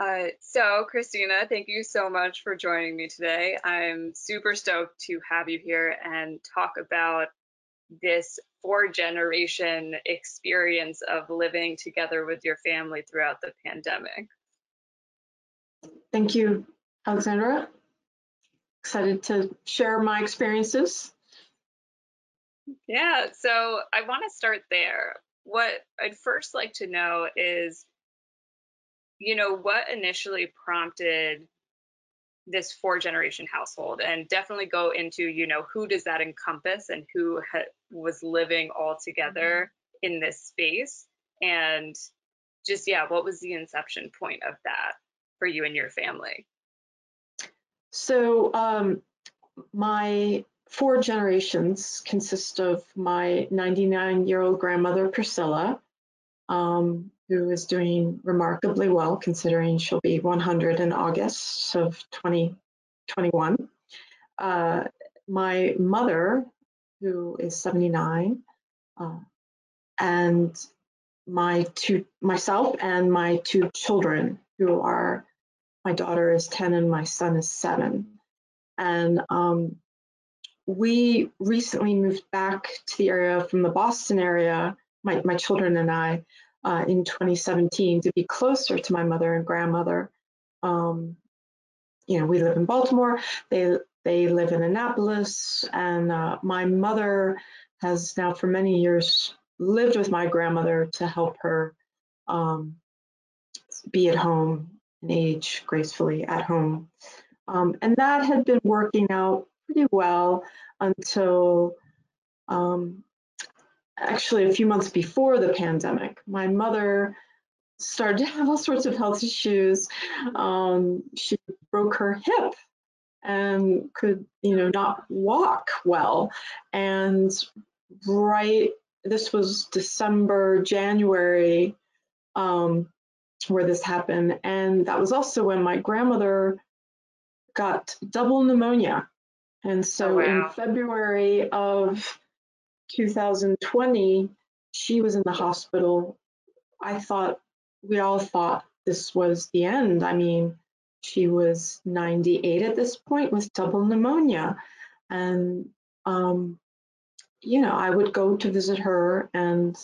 Uh, so, Christina, thank you so much for joining me today. I'm super stoked to have you here and talk about this four generation experience of living together with your family throughout the pandemic. Thank you, Alexandra. Excited to share my experiences. Yeah, so I want to start there. What I'd first like to know is, you know, what initially prompted this four generation household? And definitely go into you know who does that encompass and who ha- was living all together mm-hmm. in this space? And just yeah what was the inception point of that for you and your family? So um, my four generations consist of my 99 year old grandmother priscilla um, who is doing remarkably well considering she'll be 100 in August of 2021. Uh, my mother, who is 79, uh, and my two, myself and my two children, who are, my daughter is 10 and my son is seven. And um, we recently moved back to the area from the Boston area, my, my children and I, uh, in 2017 to be closer to my mother and grandmother. Um, you know, we live in Baltimore. They they live in Annapolis, and uh, my mother has now for many years lived with my grandmother to help her um, be at home and age gracefully at home. Um, and that had been working out pretty well until um, actually a few months before the pandemic. My mother started to have all sorts of health issues. Um, she broke her hip and could, you know, not walk well. And right, this was December, January, um, where this happened. And that was also when my grandmother got double pneumonia. And so oh, wow. in February of 2020, she was in the hospital. I thought, we all thought this was the end. I mean, she was 98 at this point with double pneumonia. And, um, you know, I would go to visit her and,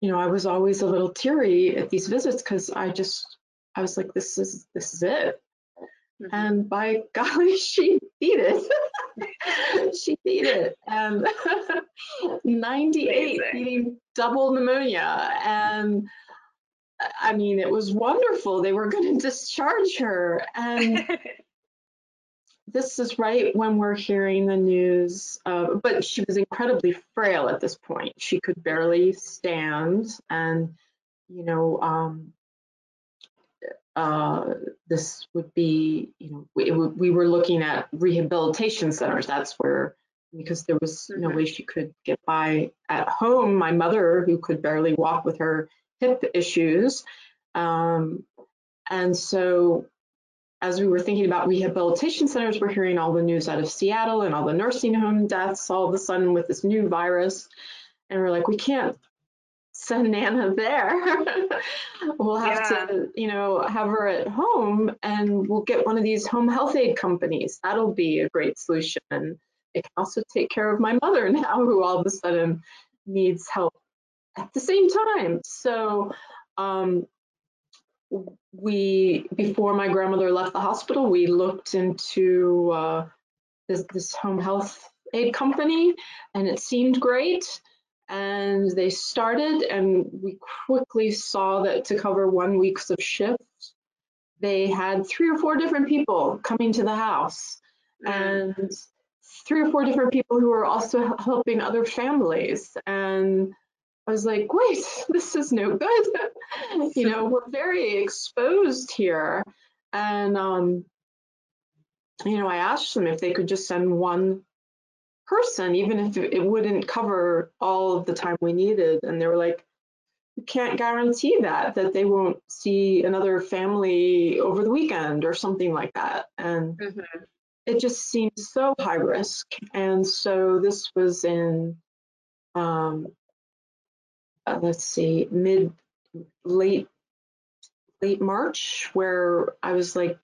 you know, I was always a little teary at these visits because I just, I was like, this is, this is it. Mm-hmm. And by golly, she beat it. she beat it. Um, and 98 beating double pneumonia. And I mean, it was wonderful. They were going to discharge her. Um, and this is right when we're hearing the news. but she was incredibly frail at this point. She could barely stand. And, you know, um, uh, this would be, you know, we, we were looking at rehabilitation centers. That's where, because there was mm-hmm. no way she could get by at home. My mother, who could barely walk with her hip issues. Um, and so as we were thinking about rehabilitation centers, we're hearing all the news out of Seattle and all the nursing home deaths all of a sudden with this new virus. And we're like, we can't send Nana there. we'll have yeah. to, you know, have her at home and we'll get one of these home health aid companies. That'll be a great solution. And it can also take care of my mother now, who all of a sudden needs help at the same time. So, um, we, before my grandmother left the hospital, we looked into uh, this, this home health aid company and it seemed great and they started and we quickly saw that to cover one week's of shifts they had three or four different people coming to the house and three or four different people who were also helping other families. And i was like wait this is no good. You know we're very exposed here. And um you know i asked them if they could just send one person, even if it wouldn't cover all of the time we needed. And they were like, you can't guarantee that, that they won't see another family over the weekend or something like that. And mm-hmm. it just seemed so high risk. And so this was in, um, uh, let's see, mid, late late March where I was like,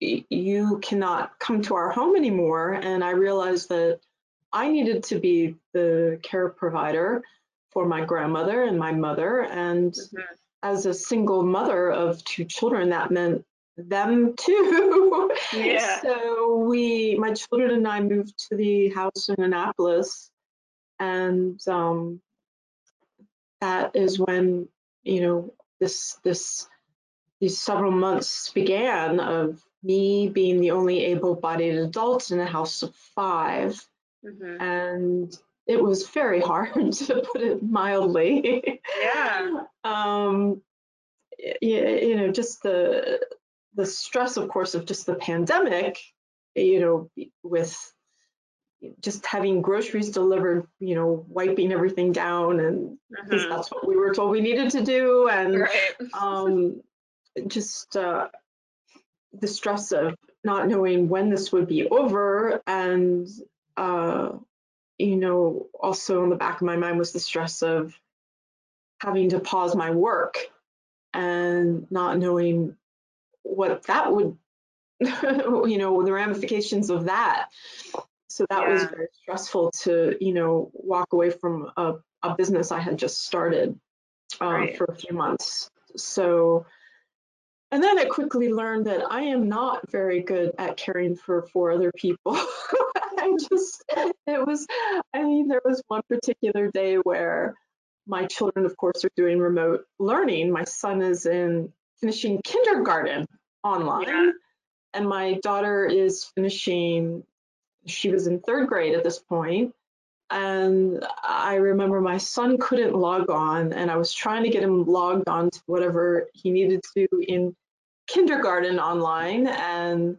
you cannot come to our home anymore. And I realized that I needed to be the care provider for my grandmother and my mother. And mm-hmm. as a single mother of two children, that meant them too. Yeah. so we, my children and I moved to the house in Annapolis. And um, that is when, you know, this, this, these several months began of me being the only able-bodied adult in a house of 5 mm-hmm. and it was very hard to put it mildly. Yeah. um, you, you know, just the the stress, of course, of just the pandemic. You know, with just having groceries delivered, you know, wiping everything down, and because mm-hmm. that's what we were told we needed to do, and right. um, just uh, the stress of not knowing when this would be over and uh, you know also in the back of my mind was the stress of having to pause my work and not knowing what that would you know the ramifications of that so that yeah. was very stressful to you know walk away from a, a business i had just started uh, right. for a few months so and then I quickly learned that I am not very good at caring for four other people. I just, it was, I mean, there was one particular day where my children, of course, are doing remote learning. My son is in finishing kindergarten online, yeah. and my daughter is finishing, she was in third grade at this point, and I remember my son couldn't log on, and I was trying to get him logged on to whatever he needed to in kindergarten online, and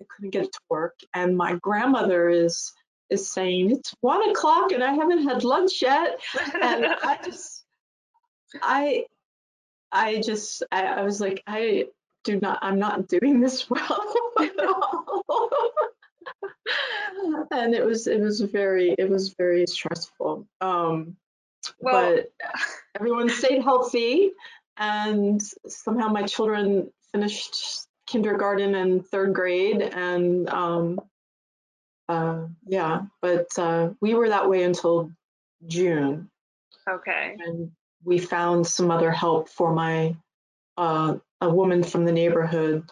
I couldn't get it to work. And my grandmother is is saying it's one o'clock and I haven't had lunch yet, and I just, I, I just, I, I was like, I do not, I'm not doing this well and it was it was very it was very stressful. Um well, but everyone stayed healthy and somehow my children finished kindergarten and third grade and um uh yeah but uh we were that way until june. Okay. And we found some other help for my uh a woman from the neighborhood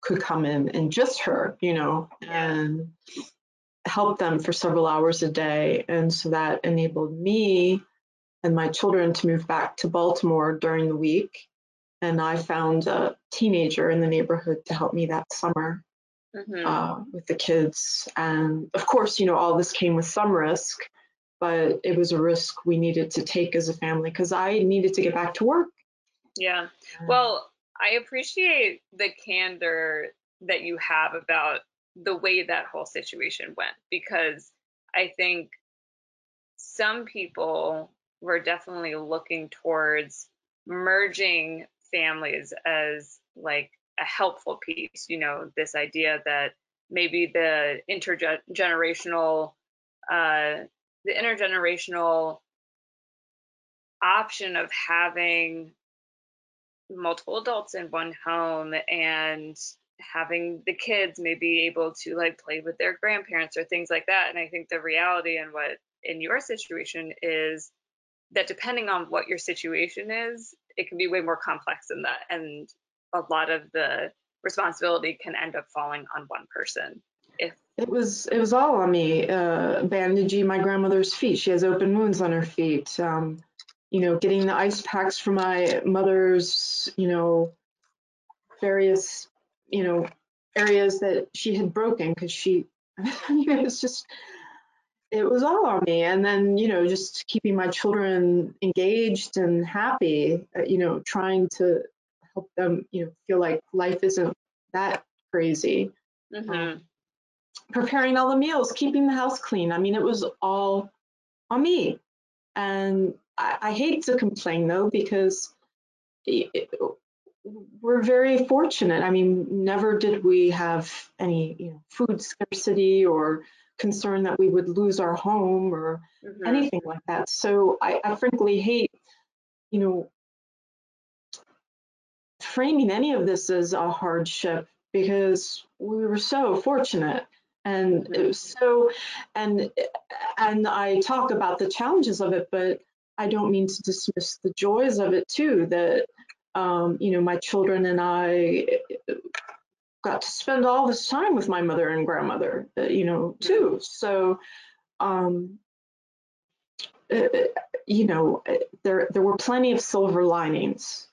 could come in and just her, you know, and help them for several hours a day. And so that enabled me and my children to move back to Baltimore during the week. And I found a teenager in the neighborhood to help me that summer mm-hmm. uh, with the kids. And of course, you know, all this came with some risk, but it was a risk we needed to take as a family because I needed to get back to work. Yeah. Well, I appreciate the candor that you have about the way that whole situation went because I think some people were definitely looking towards merging families as like a helpful piece, you know, this idea that maybe the intergenerational uh, the intergenerational option of having multiple adults in one home and having the kids maybe able to like play with their grandparents or things like that. And i think the reality and what in your situation is that depending on what your situation is it can be way more complex than that. And a lot of the responsibility can end up falling on one person if it was it was all on me. Uh bandaging my grandmother's feet. She has open wounds on her feet. Um you know, getting the ice packs for my mother's, you know, various, you know, areas that she had broken because she, it was just, it was all on me. And then, you know, just keeping my children engaged and happy, uh, you know, trying to help them, you know, feel like life isn't that crazy. Mm-hmm. Um, preparing all the meals, keeping the house clean. I mean, it was all on me. And I, I hate to complain though, because it, we're very fortunate. I mean, never did we have any you know, food scarcity or concern that we would lose our home or mm-hmm. anything like that. So I, I, frankly hate, you know, framing any of this as a hardship because we were so fortunate and it was so and and I talk about the challenges of it, but I don't mean to dismiss the joys of it too. That um, you know, my children and I got to spend all this time with my mother and grandmother, uh, you know, too. So, um, uh, you know, there there were plenty of silver linings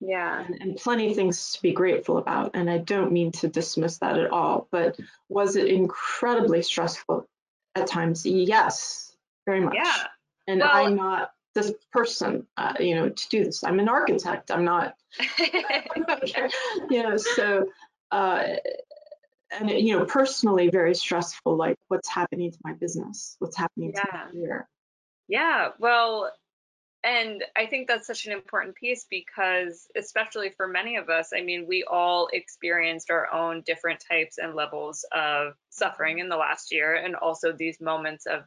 yeah. and, and plenty of things to be grateful about. And I don't mean to dismiss that at all, but was it incredibly stressful at times? Yes, very much. Yeah. And Well- I'm not this person, uh, you know, to do this. I'm an architect. I'm not, you know, so, uh, and you know, personally very stressful, like what's happening to my business, what's happening to my Yeah. career. Yeah, well, and I think that's such an important piece because, especially for many of us, I mean, we all experienced our own different types and levels of suffering in the last year, and also these moments of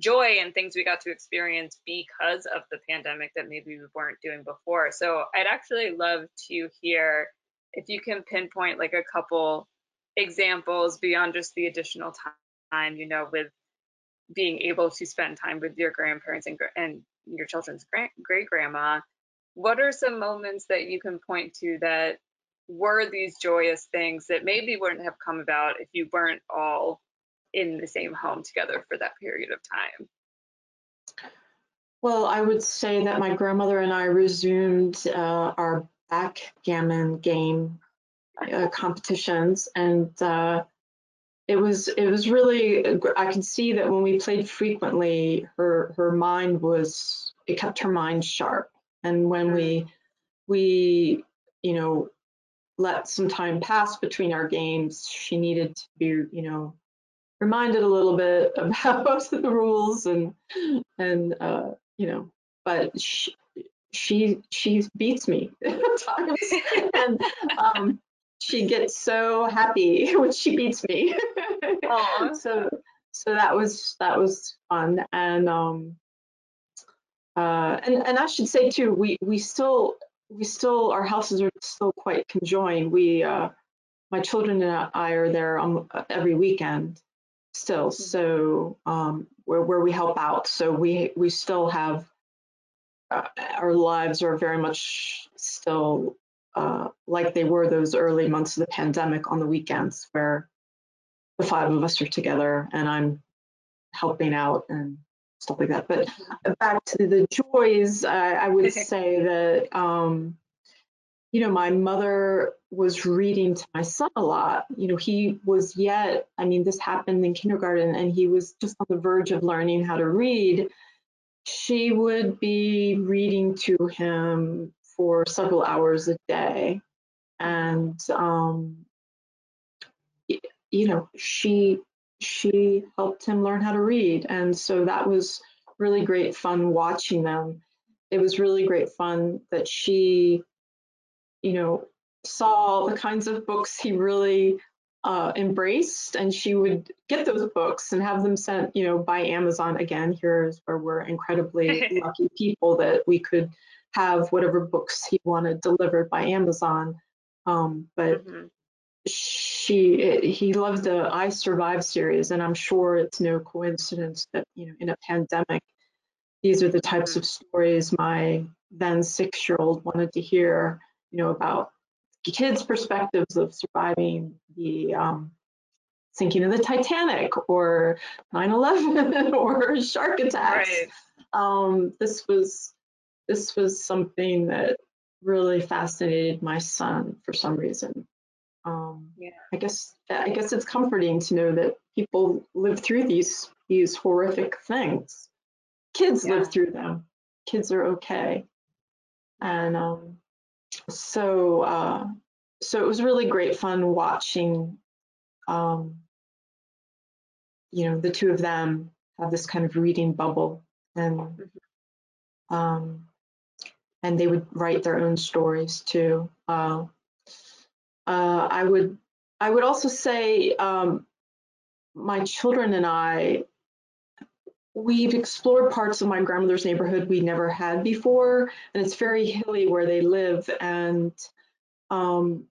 joy and things we got to experience because of the pandemic that maybe we weren't doing before. So I'd actually love to hear if you can pinpoint like a couple examples beyond just the additional time, you know, with being able to spend time with your grandparents and, and your children's great grandma, what are some moments that you can point to that were these joyous things that maybe wouldn't have come about if you weren't all in the same home together for that period of time? Well, I would say that my grandmother and I resumed uh, our backgammon game uh, competitions, and uh, it was it was really. I can see that when we played frequently, her her mind was it kept her mind sharp, and when we we you know let some time pass between our games, she needed to be you know reminded a little bit about the rules and and uh, you know, but she she, she beats me and um, she gets so happy when she beats me. So so that was that was fun, and um, uh, and and I should say too, we we still we still our houses are still quite conjoined. We uh, my children and I are there um, every weekend still. So um, where where we help out. So we we still have uh, our lives are very much still uh, like they were those early months of the pandemic on the weekends, where the five of us are together and I'm helping out and stuff like that. But back to the joys, I, I would say that um, you know, my mother was reading to my son a lot. You know, he was yet, I mean, this happened in kindergarten and he was just on the verge of learning how to read. She would be reading to him for several hours a day. And, um, you know, she, she helped him learn how to read. And so that was really great fun watching them. It was really great fun that she you know, saw the kinds of books he really uh, embraced, and she would get those books and have them sent, you know, by Amazon. Again, here's where we're incredibly lucky people that we could have whatever books he wanted delivered by Amazon. Um, but Mhm. she, he loved the I Survive series, and I'm sure it's no coincidence that you know, in a pandemic, these are the types of stories my then six-year-old wanted to hear you know, about kids' perspectives of surviving the um, sinking of the Titanic or 9/11 or shark attacks. Right. Um, this was this was something that really fascinated my son for some reason. Um, Yeah. I guess I guess it's comforting to know that people live through these these horrific things. Kids Yeah. live through them. Kids are okay. And um, so uh, so it was really great fun watching um, you know the two of them have this kind of reading bubble and um, and they would write their own stories too. Uh, uh, i would i would also say um, my children and i we've explored parts of my grandmother's neighborhood we never had before and it's very hilly where they live and um,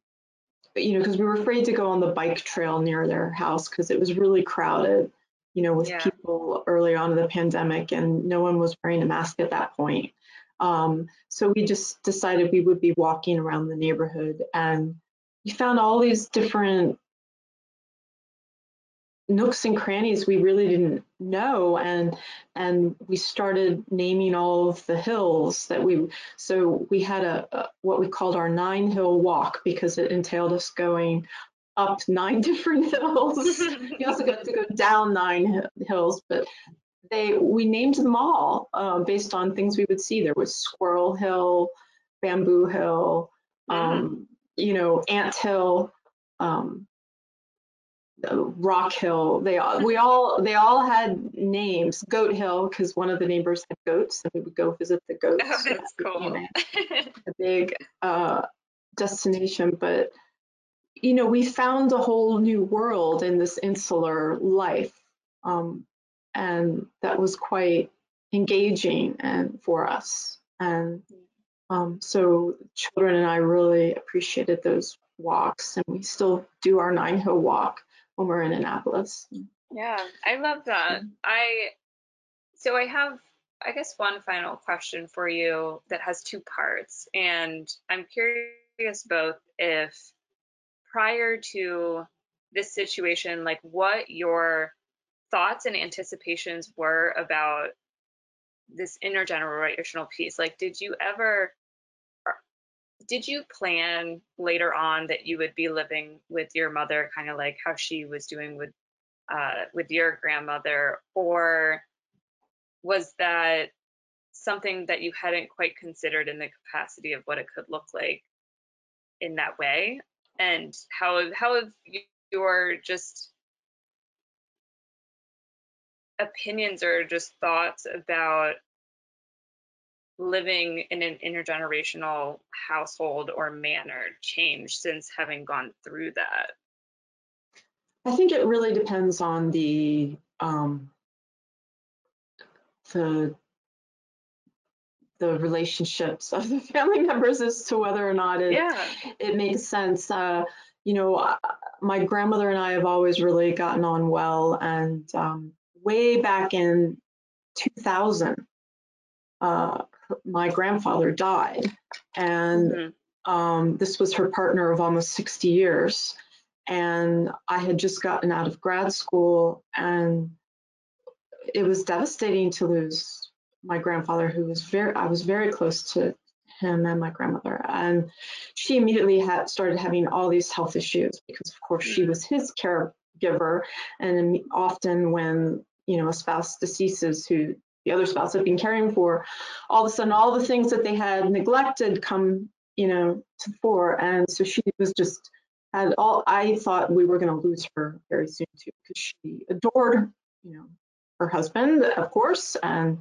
you know, because we were afraid to go on the bike trail near their house because it was really crowded, you know, with Yeah. people early on in the pandemic and no one was wearing a mask at that point. Um, so we just decided we would be walking around the neighborhood and we found all these different nooks and crannies we really didn't know and and we started naming all of the hills that we so we had a, a what we called our nine hill walk because it entailed us going up nine different hills. We also got to go down nine hills but they we named them all uh, based on things we would see. There was squirrel hill bamboo hill um, you know ant hill um, Rock Hill. They all, we all they all had names. Goat Hill because one of the neighbors had goats, and we would go visit the goats. Oh, that's cool. A, a big uh, destination, but you know we found a whole new world in this insular life, um, and that was quite engaging and for us. And um, so children and I really appreciated those walks, and we still do our nine hill walk when we're in Annapolis. Yeah, I love that. I so I have I guess one final question for you that has two parts and I'm curious both if prior to this situation like what your thoughts and anticipations were about this intergenerational piece. Like did you ever did you plan later on that you would be living with your mother kind of like how she was doing with uh, with your grandmother? Or was that something that you hadn't quite considered in the capacity of what it could look like in that way? And how how have you- your just opinions or just thoughts about living in an intergenerational household or manner changed since having gone through that I think it really depends on the um, the the relationships of the family members as to whether or not it yeah it makes sense. Uh, you know, uh, my grandmother and I have always really gotten on well, and um, way back in 2000, uh, my grandfather died, and Mhm. um, this was her partner of almost 60 years. And I had just gotten out of grad school, and it was devastating to lose my grandfather, who was very, I was very close to him and my grandmother. And she immediately had started having all these health issues because, of course, she Mhm. was his caregiver. And often, when you know a spouse deceases, who the other spouse had been caring for, all of a sudden, all the things that they had neglected come, you know, to the fore. And so she was just had all. I thought we were going to lose her very soon too, because she adored, you know, her husband, of course, and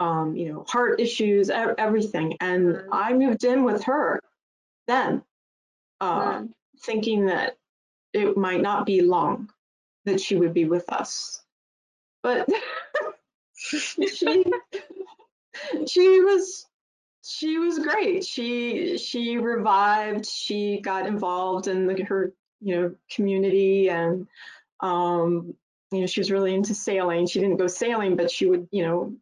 um, you know, heart issues, everything. And Mhm. I moved in with her then, uh, Mhm. thinking that it might not be long that she would be with us. But she she was she was great. She she revived. She got involved in the, her you know community and um, you know she was really into sailing. She didn't go sailing, but she would you know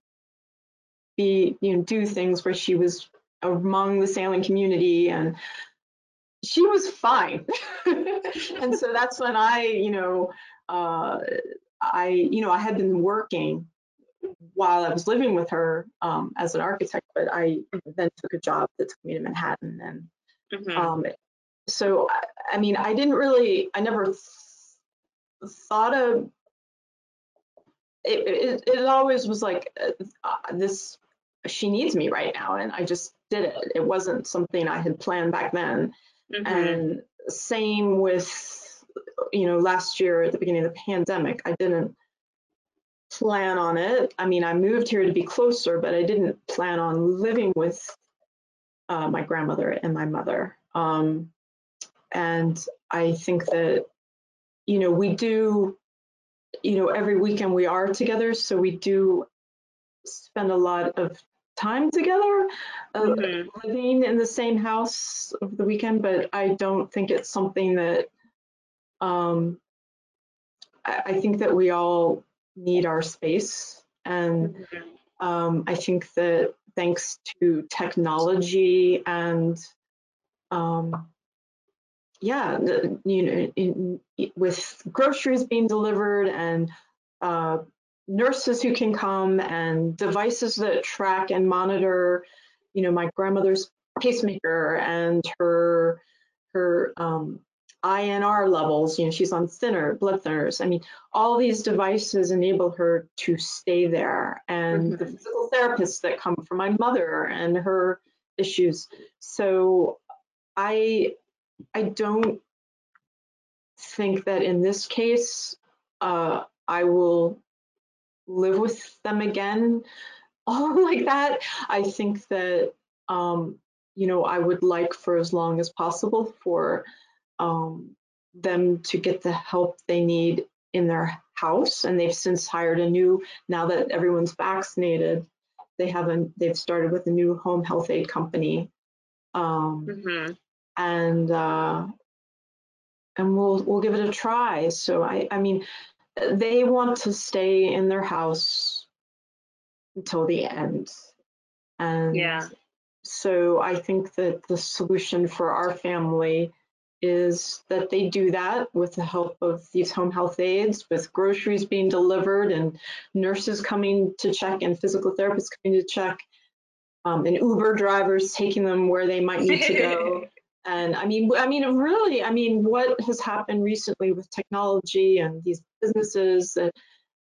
be you know do things where she was among the sailing community and she was fine. and so that's when I you know uh, I you know I had been working while I was living with her um, as an architect, but I then took a job that took me to Manhattan. And Mhm. um, so, I, I mean, I didn't really, I never th- thought of it, it, it always was like uh, this, she needs me right now. And I just did it. It wasn't something I had planned back then. Mhm. And same with, you know, last year at the beginning of the pandemic, I didn't plan on it. I mean, I moved here to be closer, but I didn't plan on living with uh, my grandmother and my mother. Um, and I think that, you know, we do, you know, every weekend we are together. So we do spend a lot of time together, uh, Mhm. living in the same house over the weekend, but I don't think it's something that um, I, I think that we all need our space. And um, I think that thanks to technology and um, yeah, you know, in, in, with groceries being delivered and uh, nurses who can come and devices that track and monitor, you know, my grandmother's pacemaker and her her um, INR levels. You know, she's on thinner blood thinners. I mean, all these devices enable her to stay there, and the Mhm. physical therapists that come for my mother and her issues. So I I don't think that in this case uh, I will live with them again all like that. I think that um, you know I would like for as long as possible for um, them to get the help they need in their house, and they've since hired a new. Now that everyone's vaccinated, they have a they've started with a new home health aid company, um, Mhm. and uh, and we'll we'll give it a try. So I I mean, they want to stay in their house until the end, and Yeah. so I think that the solution for our family is that they do that with the help of these home health aides, with groceries being delivered and nurses coming to check and physical therapists coming to check, um, and Uber drivers taking them where they might need to go. And I mean, I mean, really, I mean, what has happened recently with technology and these businesses that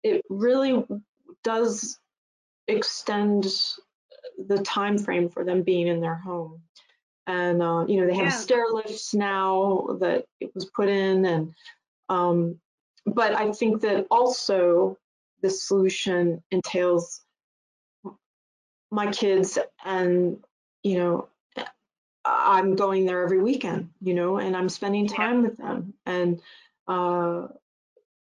it really does extend the time frame for them being in their home. And uh, you know, they have Yeah. stair lifts now that it was put in, and um, but I think that also the solution entails my kids and you know I'm going there every weekend, you know, and I'm spending time with them. And uh,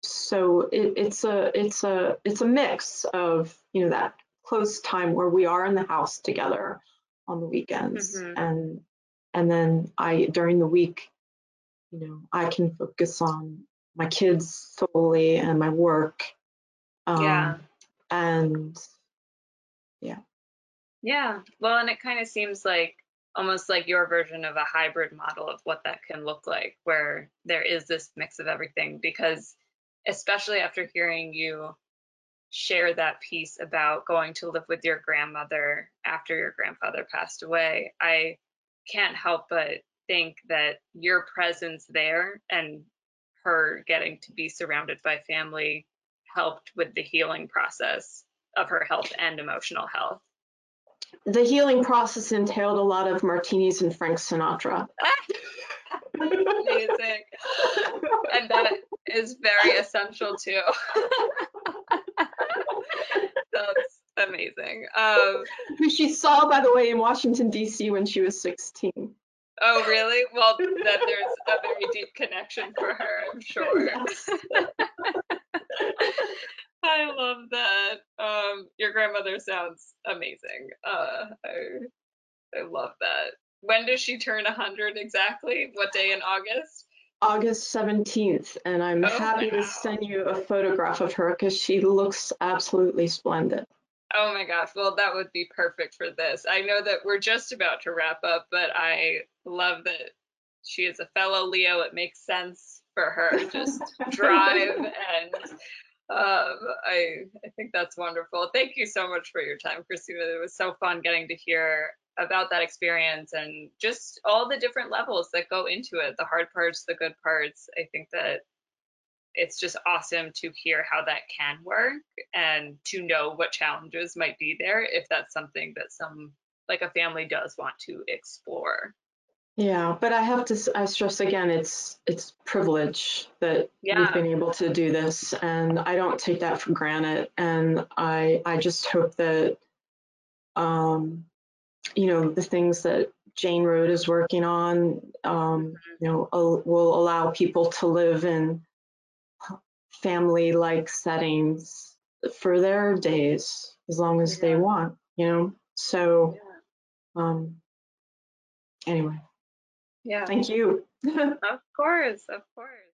so it, it's a it's a it's a mix of you know that close time where we are in the house together on the weekends, Mhm. and and then I during the week, you know, I can focus on my kids solely and my work. Um, Yeah. And yeah. Yeah. Well, and it kind of seems like almost like your version of a hybrid model of what that can look like, where there is this mix of everything. Because especially after hearing you share that piece about going to live with your grandmother after your grandfather passed away, I can't help but think that your presence there and her getting to be surrounded by family helped with the healing process of her health and emotional health. the healing process entailed a lot of martinis and Frank Sinatra. Amazing. And that is very essential too. Amazing. Um, who she saw, by the way, in Washington, D.C. when she was 16. oh, really? Well, then there's a very deep connection for her, I'm sure. Yes. I love that. Um, your grandmother sounds amazing. Uh, I, I love that. When does she turn 100 exactly? What day in August? August 17th, and I'm Oh, happy to send you a photograph of her because she looks absolutely splendid. Oh my gosh. Well, that would be perfect for this. I know that we're just about to wrap up, but I love that she is a fellow Leo. It makes sense for her. Just drive and um, I I think that's wonderful. Thank you so much for your time, Christina. It was so fun getting to hear about that experience and just all the different levels that go into it, the hard parts, the good parts. I think that it's just awesome to hear how that can work and to know what challenges might be there if that's something that some like a family does want to explore. Yeah, but I have to I stress again, it's it's privilege that we've been able to do this, and I don't take that for granted. And I I just hope that um, you know the things that Jane Road is working on, um, you know, will allow people to live in family-like settings for their days as long as yeah. they want, you know? So yeah. um anyway. Yeah. Thank you. of course, of course.